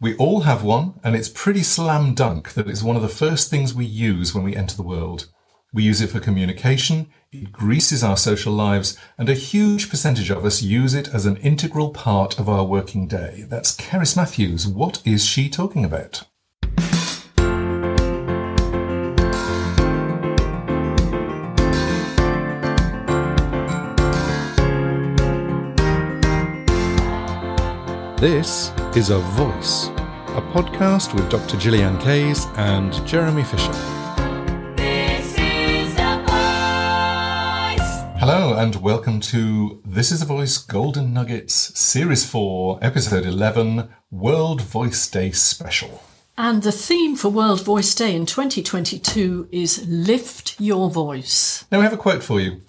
We all have one, and it's pretty slam dunk that it's one of the first things we use when we enter the world. We use it for communication, it greases our social lives, and a huge percentage of us use it as an integral part of our working day. That's Cerys Matthews. What is she talking about? This is A Voice, a podcast with Dr. Gillian Kayes and Jeremy Fisher. This is a voice. Hello, and welcome to This is a Voice Golden Nuggets Series 4, Episode 11, World Voice Day Special. And the theme for World Voice Day in 2022 is Lift Your Voice. Now, we have a quote for you.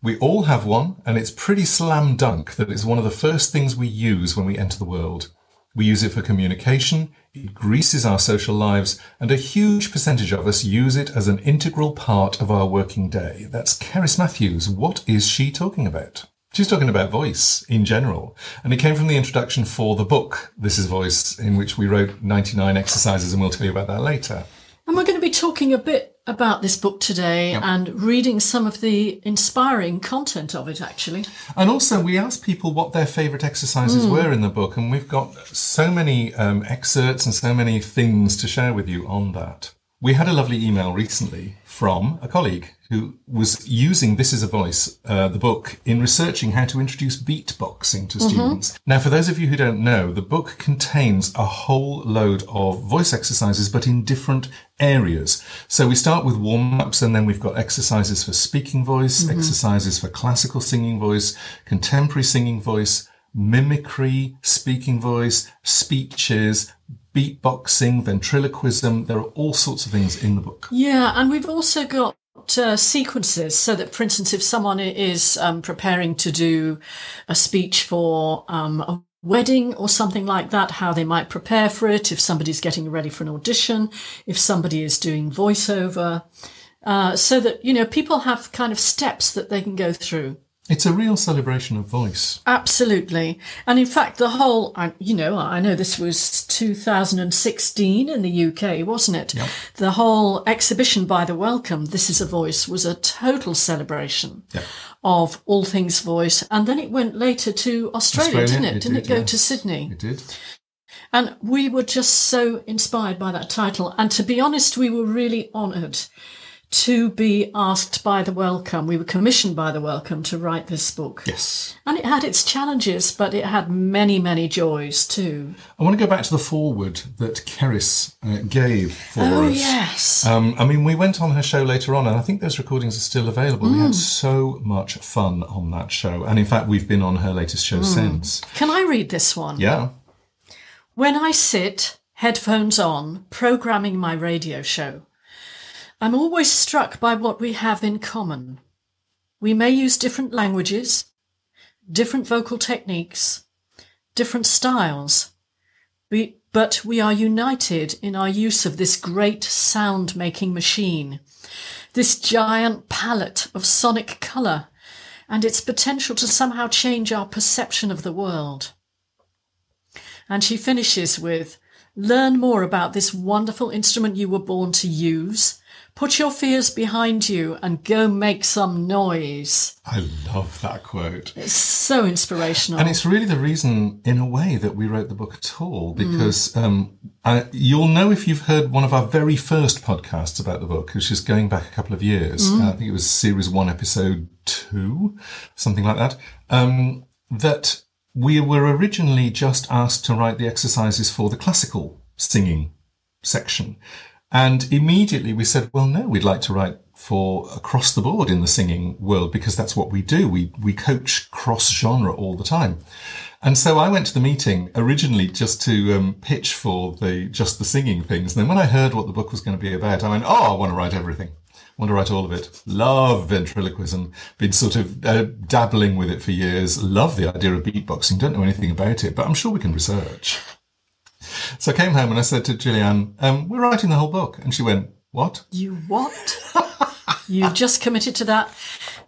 We all have one, and it's pretty slam dunk that it's one of the first things we use when we enter the world. We use it for communication, it greases our social lives, and a huge percentage of us use it as an integral part of our working day. That's Cerys Matthews. What is she talking about? She's talking about voice in general, and it came from the introduction for the book, This is Voice, in which we wrote 99 exercises, and we'll tell you about that later. And we're going to be talking a bit about this book today and reading some of the inspiring content of it, actually. And also, we asked people what their favourite exercises were in the book, and we've got so many um, excerpts and so many things to share with you on that. We had a lovely email recently from a colleague who was using This is a Voice, uh, the book, in researching how to introduce beatboxing to students. Now, for those of you who don't know, the book contains a whole load of voice exercises, but in different areas. So we start with warm ups, and then we've got exercises for speaking voice, exercises for classical singing voice, contemporary singing voice, mimicry, speaking voice, speeches, beatboxing, ventriloquism. There are all sorts of things in the book. Yeah, and we've also got uh, sequences so that, for instance, if someone is um, preparing to do a speech for um, a wedding or something like that, how they might prepare for it, if somebody's getting ready for an audition, if somebody is doing voiceover, uh, so that, you know, people have kind of steps that they can go through. It's a real celebration of voice. Absolutely. And in fact, the whole, you know, I know this was 2016 in the UK, wasn't it? Yep. The whole exhibition by the Wellcome, This is a Voice, was a total celebration Yeah. of all things voice. And then it went later to Australia, Australia, didn't it? it Didn't did, it go yes. to Sydney? It did. And we were just so inspired by that title. And to be honest, we were really honoured to be asked by the Wellcome. We were commissioned by the Wellcome to write this book. Yes. And it had its challenges, but it had many, many joys too. I want to go back to the foreword that Cerys uh, gave for Oh, us. yes. Um, I mean, we went on her show later on, and I think those recordings are still available. We had so much fun on that show. And in fact, we've been on her latest show since. Can I read this one? Yeah. When I sit, headphones on, programming my radio show, I'm always struck by what we have in common. We may use different languages, different vocal techniques, different styles, but we are united in our use of this great sound making machine, this giant palette of sonic colour, and its potential to somehow change our perception of the world. And she finishes with Learn more about this wonderful instrument you were born to use. Put your fears behind you and go make some noise. I love that quote. It's so inspirational. And it's really the reason, in a way, that we wrote the book at all, because um, I, you'll know if you've heard one of our very first podcasts about the book, which is going back a couple of years. Uh, I think it was series one, episode two, something like that. Um, that we were originally just asked to write the exercises for the classical singing section. And immediately we said, well, no, we'd like to write for across the board in the singing world because that's what we do. We, we coach cross genre all the time. And so I went to the meeting originally just to um, pitch for the, just the singing things. And then when I heard what the book was going to be about, I went, oh, I want to write everything. I want to write all of it. Love ventriloquism. Been sort of uh, dabbling with it for years. Love the idea of beatboxing. Don't know anything about it, but I'm sure we can research. So I came home and I said to Gillian, um, we're writing the whole book. And she went, what? you what? You've just committed to that.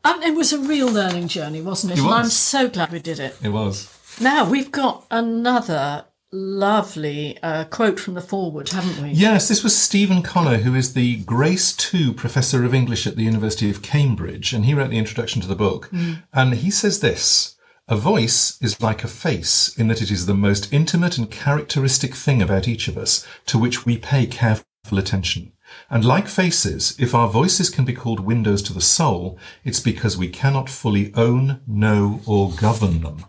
And it was a real learning journey, wasn't it? It And I'm so glad we did it. It was. Now we've got another lovely uh, quote from the foreword, haven't we? Yes, this was Steven Connor, who is the Grace II Professor of English at the University of Cambridge, and he wrote the introduction to the book. And he says this A voice is like a face in that it is the most intimate and characteristic thing about each of us to which we pay careful attention. And like faces, if our voices can be called windows to the soul, it's because we cannot fully own, know, or govern them.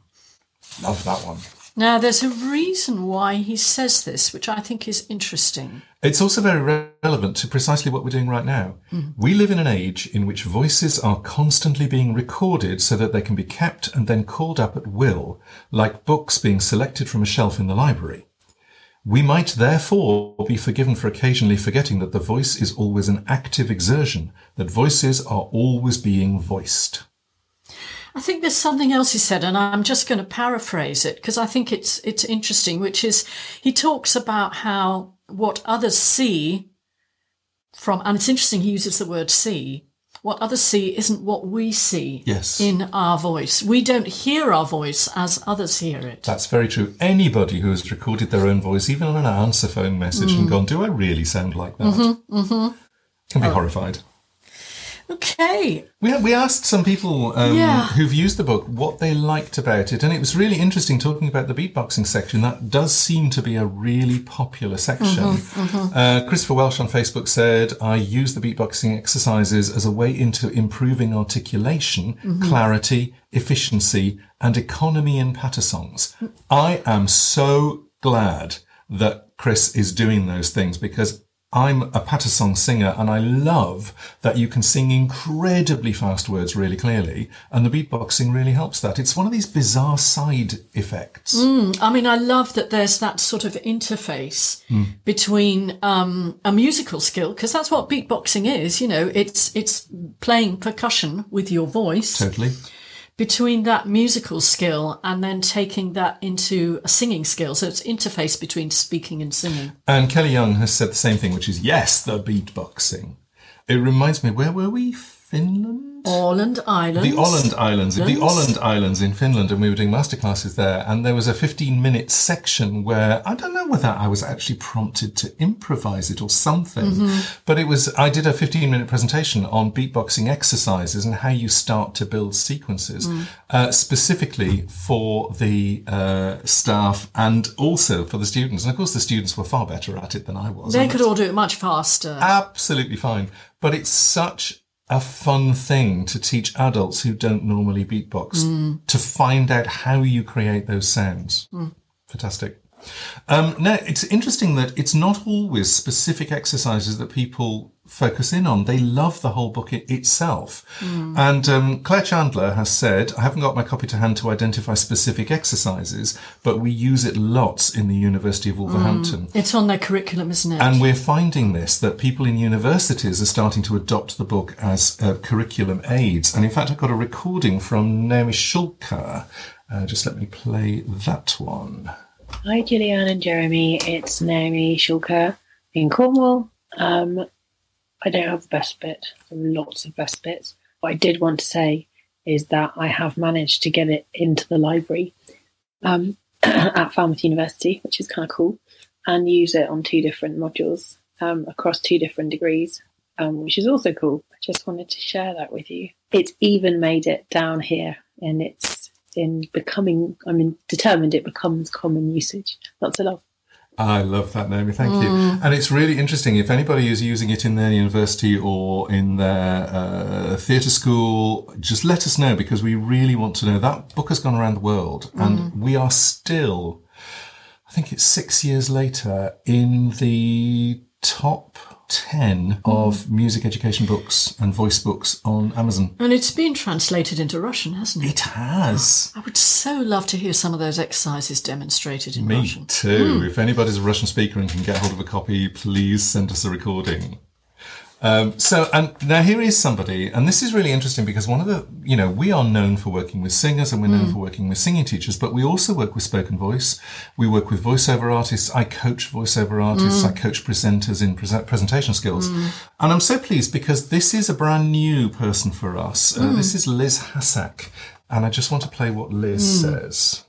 Love that one. Now, there's a reason why he says this, which I think is interesting. It's also very re- relevant to precisely what we're doing right now. Hmm. We live in an age in which voices are constantly being recorded so that they can be kept and then called up at will, like books being selected from a shelf in the library. We might therefore be forgiven for occasionally forgetting that the voice is always an active exertion, that voices are always being voiced. I think there's something else he said, and I'm just going to paraphrase it because I think it's it's interesting. Which is, he talks about how what others see from, and it's interesting. He uses the word "see." What others see isn't what we see Yes. in our voice. We don't hear our voice as others hear it. That's very true. Anybody who has recorded their own voice, even on an answer phone message, and mm. gone, Do I really sound like that? Mm-hmm, mm-hmm. Can be oh. horrified. Okay. We, we asked some people um, Yeah. who've used the book what they liked about it, and it was really interesting talking about the beatboxing section. That does seem to be a really popular section. Uh, Christopher Welsh on Facebook said, I use the beatboxing exercises as a way into improving articulation, clarity, efficiency, and economy in patter songs. I am so glad that Chris is doing those things because I'm a Pattersong singer and I love that you can sing incredibly fast words really clearly and the beatboxing really helps that. It's one of these bizarre side effects. I mean, I love that there's that sort of interface between um, a musical skill, because that's what beatboxing is. You know, it's it's playing percussion with your voice. Totally. Between that musical skill and then taking that into a singing skill, so it's interface between speaking and singing. And Kelly Young has said the same thing, which is yes, the beatboxing. It reminds me, where were we? Finland? Åland Islands. The Åland Islands, the Islands. Åland Islands in Finland, and we were doing masterclasses there. And there was a 15 minute section where I don't know whether I was actually prompted to improvise it or something, but it was, I did a 15 minute presentation on beatboxing exercises and how you start to build sequences, uh, specifically for the uh, staff and also for the students. And of course, the students were far better at it than I was. They could all do it much faster. absolutely fine. But it's such a fun thing to teach adults who don't normally beatbox mm. to find out how you create those sounds. Mm. Fantastic. Um, now, it's interesting that it's not always specific exercises that people focus in on. They love the whole book i- itself. And um, Claire Chandler has said, I haven't got my copy to hand to identify specific exercises, but we use it lots in the University of Wolverhampton. it's on their curriculum, isn't it? And we're finding this that people in universities are starting to adopt the book as uh, curriculum aids. And in fact, I've got a recording from Naomi Shulka. Uh, just let me play that one. Hi, Gillian and Jeremy. It's Naomi Shulker in Cornwall. Um, I don't have the best bit. Lots of best bits. What I did want to say is that I have managed to get it into the library um, at Falmouth University, which is kind of cool, and use it on two different modules um, across two different degrees, um, which is also cool. I just wanted to share that with you. It's even made it down here, and it's in becoming. I mean, determined it becomes common usage. Lots of love. I love that, Naomi. Thank you. And it's really interesting. If anybody is using it in their university or in their uh, theatre school, just let us know because we really want to know. That book has gone around the world and we are still, I think it's six years later, in the top 10 of mm. music education books and voice books on Amazon. and it's been translated into Russian, hasn't it? It has. Oh, I would so love to hear some of those exercises demonstrated in Me Russian. too. Hmm. If anybody's a Russian speaker and can get hold of a copy, please send us a recording. Um, so, and now here is somebody, and this is really interesting because one of the, you know, we are known for working with singers and we're known mm. for working with singing teachers, but we also work with spoken voice. We work with voiceover artists. I coach voiceover artists. I mm. coach presenters in present- presentation skills. Mm. And I'm so pleased because this is a brand new person for us. Uh, This is Liz Hassack. And I just want to play what Liz says.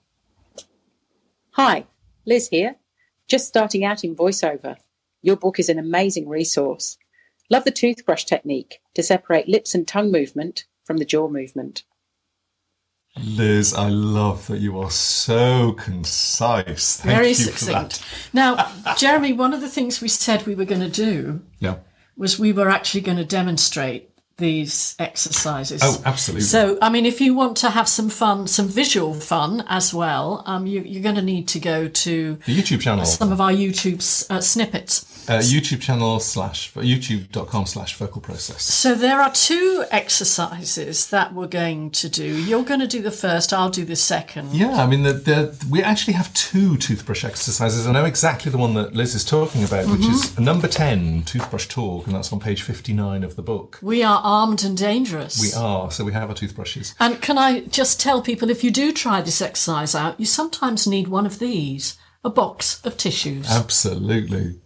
Hi, Liz here. Just starting out in voiceover. Your book is an amazing resource. Love the toothbrush technique to separate lips and tongue movement from the jaw movement. Liz, I love that you are so concise. Thank Very you for succinct. that. Now, Jeremy, one of the things we said we were going to do Yeah. was we were actually going to demonstrate these exercises. Oh, absolutely. So, I mean, if you want to have some fun, some visual fun as well, um, you, you're going to need to go to the YouTube channel, some of our YouTube uh, snippets. Uh, YouTube channel slash youtube.com slash vocal process. So there are two exercises that we're going to do. You're going to do the first, I'll do the second. Yeah, I mean, the, the, we actually have two toothbrush exercises. I know exactly the one that Liz is talking about, which is number 10, toothbrush talk, and that's on page 59 of the book. We are armed and dangerous. We are, so we have our toothbrushes. And can I just tell people if you do try this exercise out, you sometimes need one of these a box of tissues. Absolutely.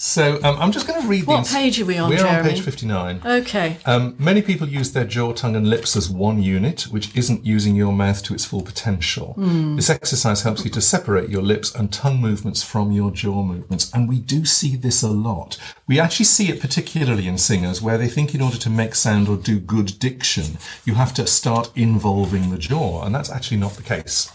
So um, I'm just going to read this. What these. page are we on, We're on page 59. okay. Um, many people use their jaw, tongue, and lips as one unit, which isn't using your mouth to its full potential. Hmm. This exercise helps you to separate your lips and tongue movements from your jaw movements. And we do see this a lot. We actually see it particularly in singers where they think in order to make sound or do good diction, you have to start involving the jaw. And that's actually not the case.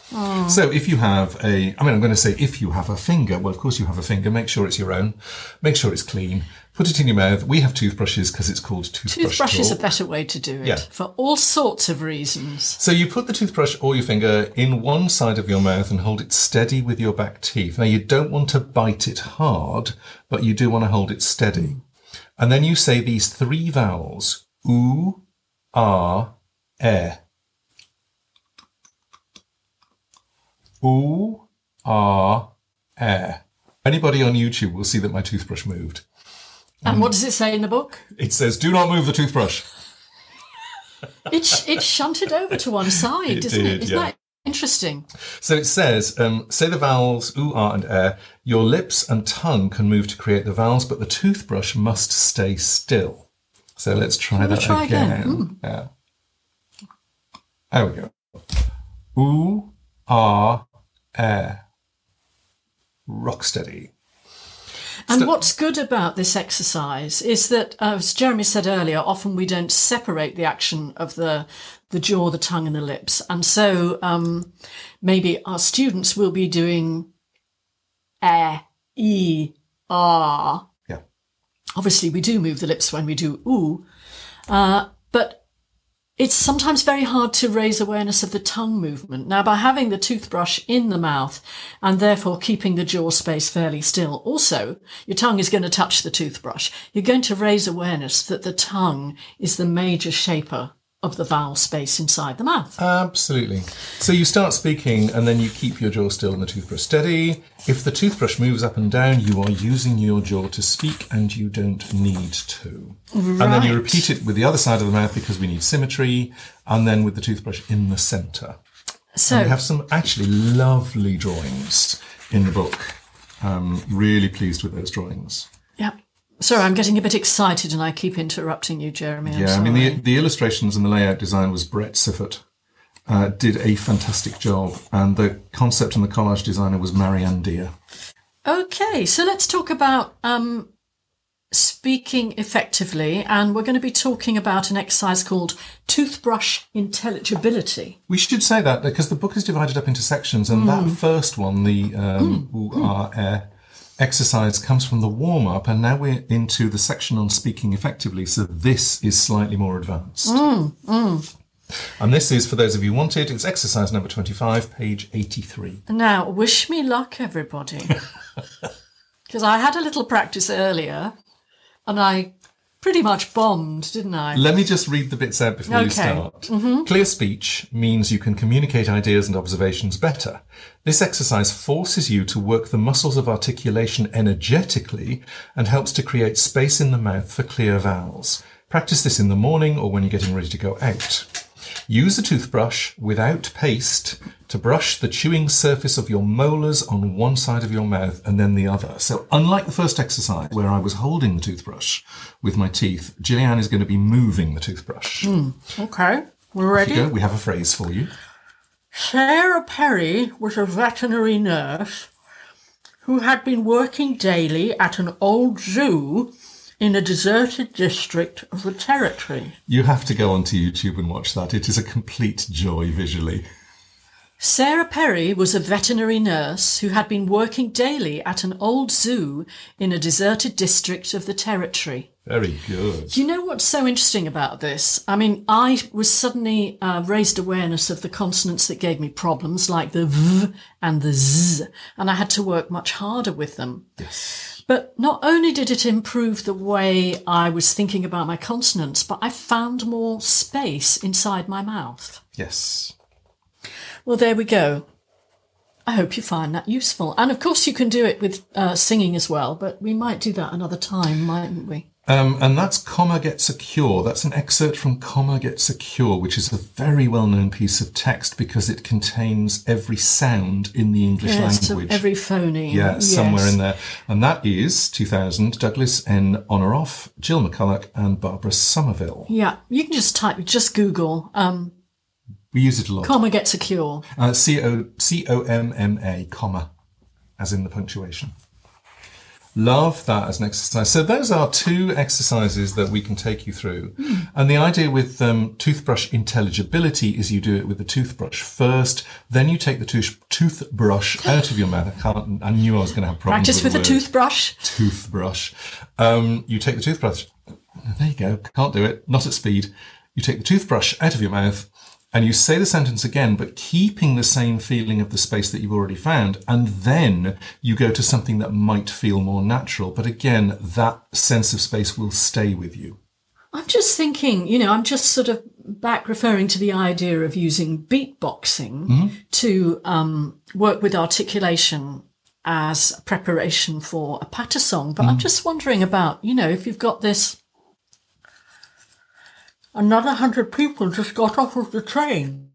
So if you have a, I mean, I'm going to say if you have a finger, well, of course you have a finger, make sure it's your own, make sure it's clean. Put it in your mouth. We have toothbrushes because it's called toothbrush. Toothbrush is a better way to do it Yeah. for all sorts of reasons. So you put the toothbrush or your finger in one side of your mouth and hold it steady with your back teeth. Now you don't want to bite it hard, but you do want to hold it steady. And then you say these three vowels: oo, ah, eh. Oo, ah, eh. Anybody on YouTube will see that my toothbrush moved. And what does it say in the book? It says, "Do not move the toothbrush." It, sh- it shunted over to one side, It doesn't did, it? Isn't yeah. that interesting? So it says, um, say the vowels oo, ah, and eh. Your lips and tongue can move to create the vowels, but the toothbrush must stay still. So let's try that try again? again. Yeah. There we go. Oo, ah, eh. Rock steady. And what's good about this exercise is that, uh, as Jeremy said earlier, often we don't separate the action of the the jaw, the tongue, and the lips, and so um, maybe our students will be doing eh, e, ah. Yeah. Obviously, we do move the lips when we do ooh, uh, but it's sometimes very hard to raise awareness of the tongue movement. Now, by having the toothbrush in the mouth and therefore keeping the jaw space fairly still, also, your tongue is going to touch the toothbrush. You're going to raise awareness that the tongue is the major shaper of the vowel space inside the mouth. Absolutely. So you start speaking and then you keep your jaw still and the toothbrush steady. If the toothbrush moves up and down, you are using your jaw to speak and you don't need to. Right. And then you repeat it with the other side of the mouth because we need symmetry and then with the toothbrush in the centre. So, We have some actually lovely drawings in the book. Um, really pleased with those drawings. yeah. Sorry, I'm getting a bit excited and I keep interrupting you, Jeremy. I'm yeah, I mean, the, the illustrations and the layout design was Brett Siffert. Uh, did a fantastic job, and the concept and the collage designer was Marianne Deer. Okay, so let's talk about um, speaking effectively, and we're going to be talking about an exercise called toothbrush intelligibility. We should say that because the book is divided up into sections, and that first one, the um, ooh, ah, eh, exercise, comes from the warm up, and now we're into the section on speaking effectively. So this is slightly more advanced. Mm, mm. And this is, for those of you who want it, it's exercise number 25, page 83. Now, wish me luck, everybody, because I had a little practice earlier, and I pretty much bombed, didn't I? Let me just read the bits out before you Okay. start. Mm-hmm. Clear speech means you can communicate ideas and observations better. This exercise forces you to work the muscles of articulation energetically and helps to create space in the mouth for clear vowels. Practice this in the morning or when you're getting ready to go out. Use a toothbrush without paste to brush the chewing surface of your molars on one side of your mouth and then the other. So, unlike the first exercise where I was holding the toothbrush with my teeth, Gillian is going to be moving the toothbrush. Hmm, okay, we're ready. We have a phrase for you. Sarah Perry was a veterinary nurse who had been working daily at an old zoo in a deserted district of the territory. You have to go onto YouTube and watch that. It is a complete joy visually. Sarah Perry was a veterinary nurse who had been working daily at an old zoo in a deserted district of the territory. Very good. You know what's so interesting about this? I mean, I was suddenly uh, raised awareness of the consonants that gave me problems, like the v and the z, and I had to work much harder with them. Yes. But not only did it improve the way I was thinking about my consonants, but I found more space inside my mouth. Yes. Well, there we go. I hope you find that useful. And of course, you can do it with uh, singing as well, but we might do that another time, mightn't we? Um, and that's Comma Gets a Cure. That's an excerpt from Comma Gets a Cure, which is a very well known piece of text because it contains every sound in the English Yes, so language. every phoneme. yeah, somewhere in there. And that is 2000, Douglas N. Honorof, Jill McCullough, and Barbara Somerville. Yeah, you can just type, just Google, um, We use it a lot. comma gets a cure. Uh, C O C O M M A, comma, as in the punctuation. Love that as an exercise. So those are two exercises that we can take you through. And the idea with um, toothbrush intelligibility is you do it with the toothbrush first, then you take the tooth- toothbrush out of your mouth. I, can't, I knew I was going to have problems Practice with the a toothbrush. toothbrush. Um, you take the toothbrush. There you go. Can't do it. Not at speed. You take the toothbrush out of your mouth and you say the sentence again, but keeping the same feeling of the space that you've already found. And then you go to something that might feel more natural. But again, that sense of space will stay with you. I'm just thinking, you know, I'm just sort of back referring to the idea of using beatboxing to um, work with articulation as preparation for a patter song. But I'm just wondering about, you know, if you've got this. Another hundred people just got off of the train.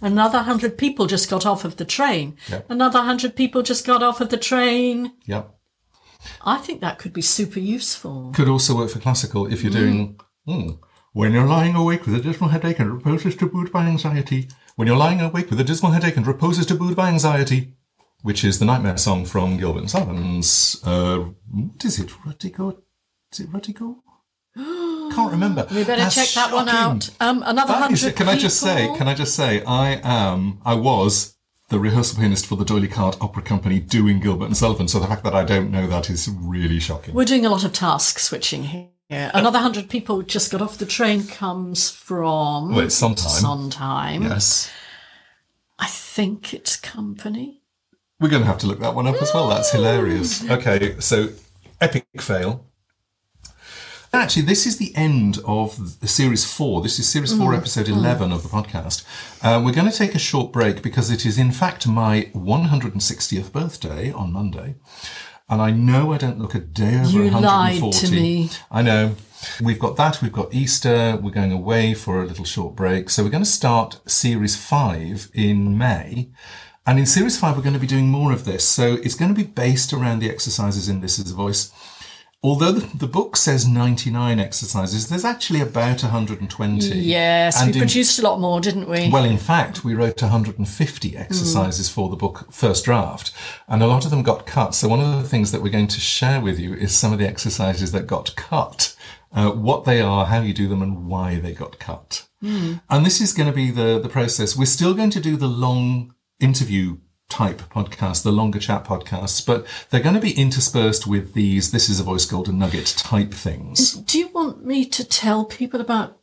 Another hundred people just got off of the train. Yep. Another hundred people just got off of the train. Yep. I think that could be super useful. Could also work for classical if you're doing, hmm, when you're lying awake with a dismal headache and reposes to boot by anxiety. When you're lying awake with a dismal headache and reposes to boot by anxiety. Which is the Nightmare song from Gilbert and Sullivan's, uh, what is it? Ruddigore? Is it Ruddigore? Can't remember. We better That's check that one out. Um, another That is- hundred. can I just say, can I just say, I am, I was the rehearsal pianist for the D'Oyly Carte Opera Company doing Gilbert and Sullivan. So the fact that I don't know that is really shocking. We're doing a lot of task switching here. Another hundred people just got off the train comes from Well, it's Sondheim. Sondheim. Yes. I think it's company. We're going to have to look that one up as well. That's hilarious. Okay, so epic fail. Actually, this is the end of the series four. This is series four, episode 11 of the podcast. Uh, we're going to take a short break because it is, in fact, my 160th birthday on Monday. And I know I don't look a day over You 140. lied to me. I know. We've got that. We've got Easter. We're going away for a little short break. So we're going to start series five in May. And in series five, we're going to be doing more of this. So it's going to be based around the exercises in This is a Voice. Although the, the book says 99 exercises, there's actually about 120. Yes, And we in- produced a lot more, didn't we? well, in fact, we wrote 150 exercises for the book first draft, and a lot of them got cut. So one of the things that we're going to share with you is some of the exercises that got cut, uh, what they are, how you do them, and why they got cut. And this is going to be the the process. We're still going to do the long interview type podcasts, the longer chat podcasts, but they're going to be interspersed with these "This is a Voice Golden Nugget" type things. Do you want me to tell people about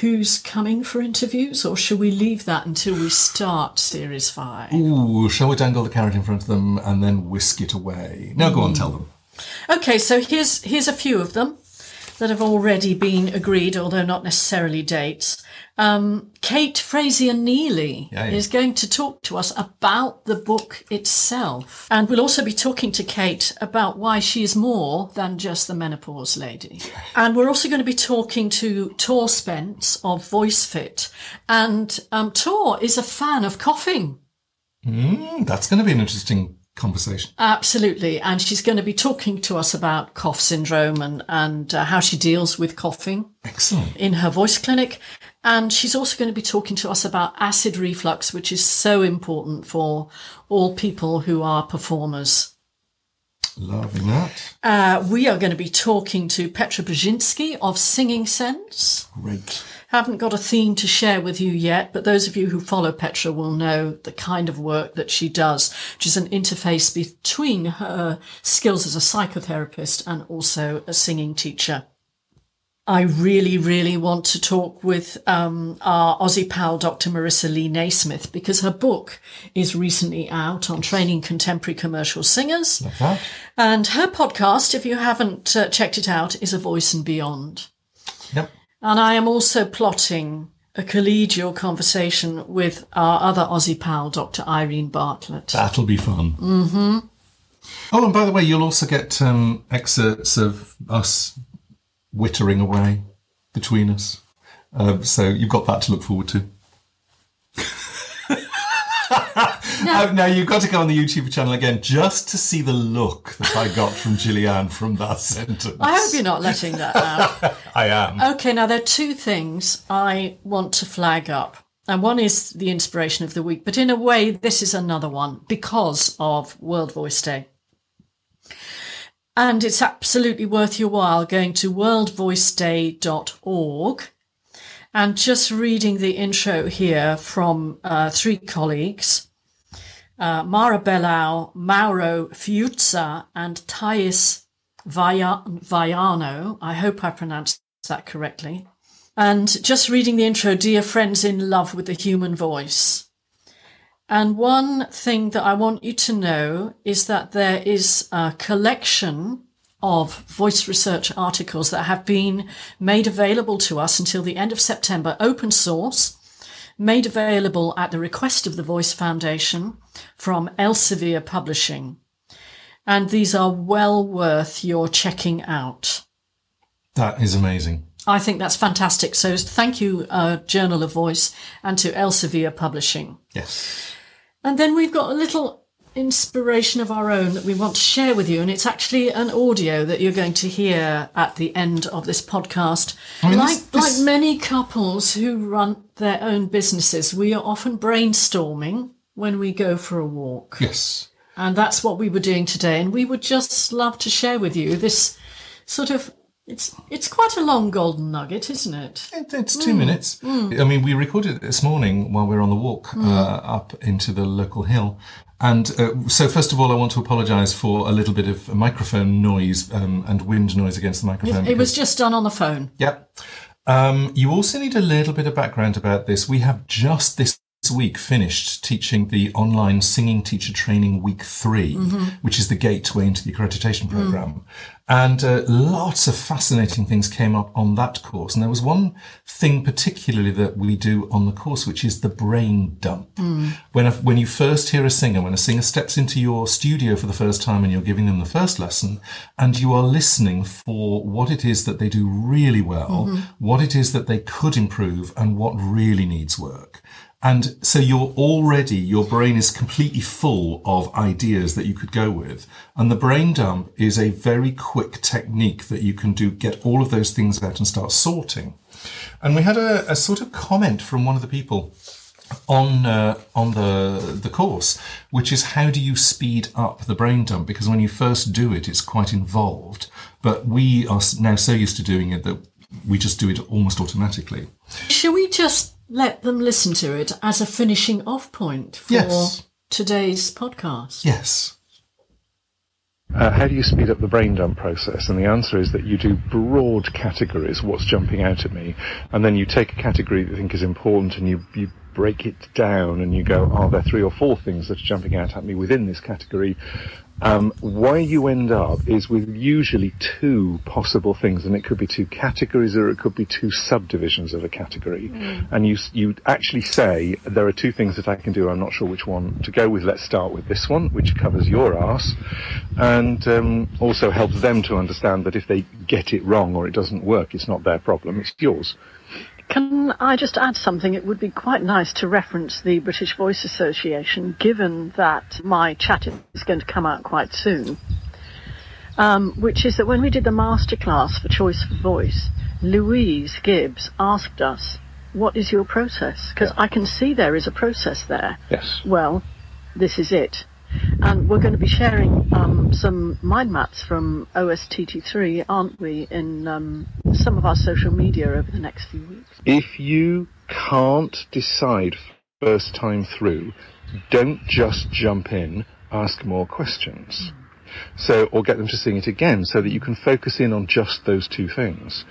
who's coming for interviews, or should we leave that until we start series five? Ooh, shall we dangle the carrot in front of them and then whisk it away? Now go on, hmm. tell them. Okay, so here's here's a few of them that have already been agreed, although not necessarily dates. Um, Kate Frazier Neely Yeah, yeah. is going to talk to us about the book itself, and we'll also be talking to Kate about why she is more than just the menopause lady. And we're also going to be talking to Tor Spence of VoiceFit, and um, Tor is a fan of coughing. Mm, that's going to be an interesting conversation. Absolutely. And she's going to be talking to us about cough syndrome and, and uh, how she deals with coughing Excellent. in her voice clinic. And she's also going to be talking to us about acid reflux, which is so important for all people who are performers. Loving that. Uh, we are going to be talking to Petra Brzezinski of Singing Sense. Great. I haven't got a theme to share with you yet, but those of you who follow Petra will know the kind of work that she does, which is an interface between her skills as a psychotherapist and also a singing teacher. I really, really want to talk with um, our Aussie pal, Dr. Marisa Lee Naismith, because her book is recently out on training contemporary commercial singers. That. And her podcast, if you haven't uh, checked it out, is A Voice and Beyond. Yep. And I am also plotting a collegial conversation with our other Aussie pal, Dr. Irene Bartlett. That'll be fun. Mm-hmm. Oh, and by the way, you'll also get um, excerpts of us wittering away between us. Um, so you've got that to look forward to. Uh, now you've got to go on the YouTube channel again just to see the look that I got from Gillian from that sentence. I hope you're not letting that out. I am. Okay, now there are two things I want to flag up. And one is the inspiration of the week, but in a way, this is another one because of World Voice Day. And it's absolutely worth your while going to worldvoiceday.org and just reading the intro here from uh, three colleagues uh, Mara Behlau, Mauro Fiuza, and Thays Vaiano. I hope I pronounced that correctly. And just reading the intro, Dear Friends in Love with the Human Voice. And one thing that I want you to know is that there is a collection of voice research articles that have been made available to us until the end of September, open source, made available at the request of the Voice Foundation from Elsevier Publishing. And these are well worth your checking out. That is amazing. I think that's fantastic. So thank you, uh, Journal of Voice, and to Elsevier Publishing. Yes. And then we've got a little inspiration of our own that we want to share with you. And it's actually an audio that you're going to hear at the end of this podcast. mean, like, this- like many couples who run their own businesses, we are often brainstorming when we go for a walk. Yes. And that's what we were doing today. And we would just love to share with you this sort of it's it's quite a long golden nugget, isn't it? It- It's two minutes. I mean, we recorded it this morning while we were on the walk uh, up into the local hill. And uh, so, first of all, I want to apologise for a little bit of microphone noise um, and wind noise against the microphone. It was just done on the phone. Yep. Um, you also need a little bit of background about this. We have just this week finished teaching the online singing teacher training week 3 mm-hmm. which is the gateway into the accreditation mm. program. And uh, lots of fascinating things came up on that course. And there was one thing particularly that we do on the course, which is the brain dump. Mm. When, a, when you first hear a singer, when a singer steps into your studio for the first time and you're giving them the first lesson, and you are listening for what it is that they do really well, mm-hmm. what it is that they could improve, and what really needs work. And so you're already, your brain is completely full of ideas that you could go with. And the brain dump is a very quick technique that you can do, get all of those things out and start sorting. And we had a, a sort of comment from one of the people on uh, on the the course, which is how do you speed up the brain dump? Because when you first do it, it's quite involved. But we are now so used to doing it that we just do it almost automatically. Should we just let them listen to it as a finishing off point for Yes. today's podcast? Yes. Uh, how do you speed up the brain dump process? And the answer is that you do broad categories, what's jumping out at me, and then you take a category that you think is important and you, you break it down and you go, are there three or four things that are jumping out at me within this category? Um, where you end up is with usually two possible things, and it could be two categories or it could be two subdivisions of a category. And you you actually say there are two things that I can do. I'm not sure which one to go with. Let's start with this one, which covers your ass, and um, also helps them to understand that if they get it wrong or it doesn't work, it's not their problem, it's yours. Can I just add something? It would be quite nice to reference the British Voice Association, given that my chat is going to come out quite soon. Um, which is that when we did the masterclass for Choice for Voice, Louise Gibbs asked us, What is your process? Because I can see there is a process there. Yes. Well, this is it. And we're going to be sharing um, some mind maps from OSTT3, aren't we, in um, some of our social media over the next few weeks? If you can't decide first time through, don't just jump in, ask more questions. So, or get them to sing it again so that you can focus in on just those two things.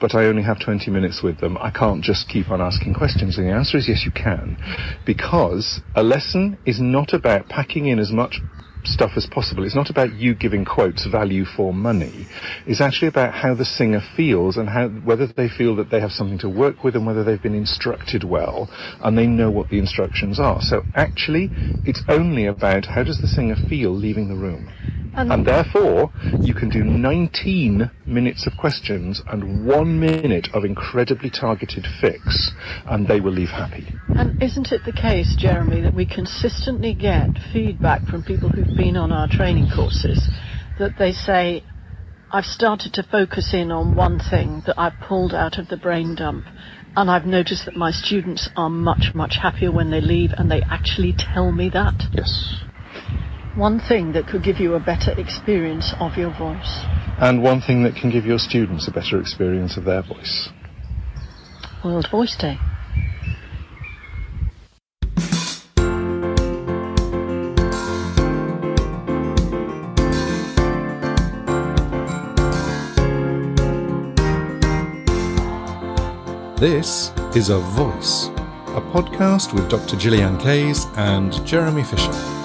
But I only have 20 minutes with them. I can't just keep on asking questions. And the answer is yes, you can. Because a lesson is not about packing in as much stuff as possible. It's not about you giving quotes value for money. It's actually about how the singer feels and how whether they feel that they have something to work with and whether they've been instructed well and they know what the instructions are. So actually, it's only about how does the singer feel leaving the room. And, And therefore, you can do 19 minutes of questions and one minute of incredibly targeted fix, and they will leave happy. and isn't it the case, Jeremy, that we consistently get feedback from people who've been on our training courses that they say, I've started to focus in on one thing that I've pulled out of the brain dump. And I've noticed that my students are much, much happier when they leave, and they actually tell me that. Yes. One thing that could give you a better experience of your voice. And one thing that can give your students a better experience of their voice. World Voice Day. This is A Voice, a podcast with Dr. Gillian Kayes and Jeremy Fisher.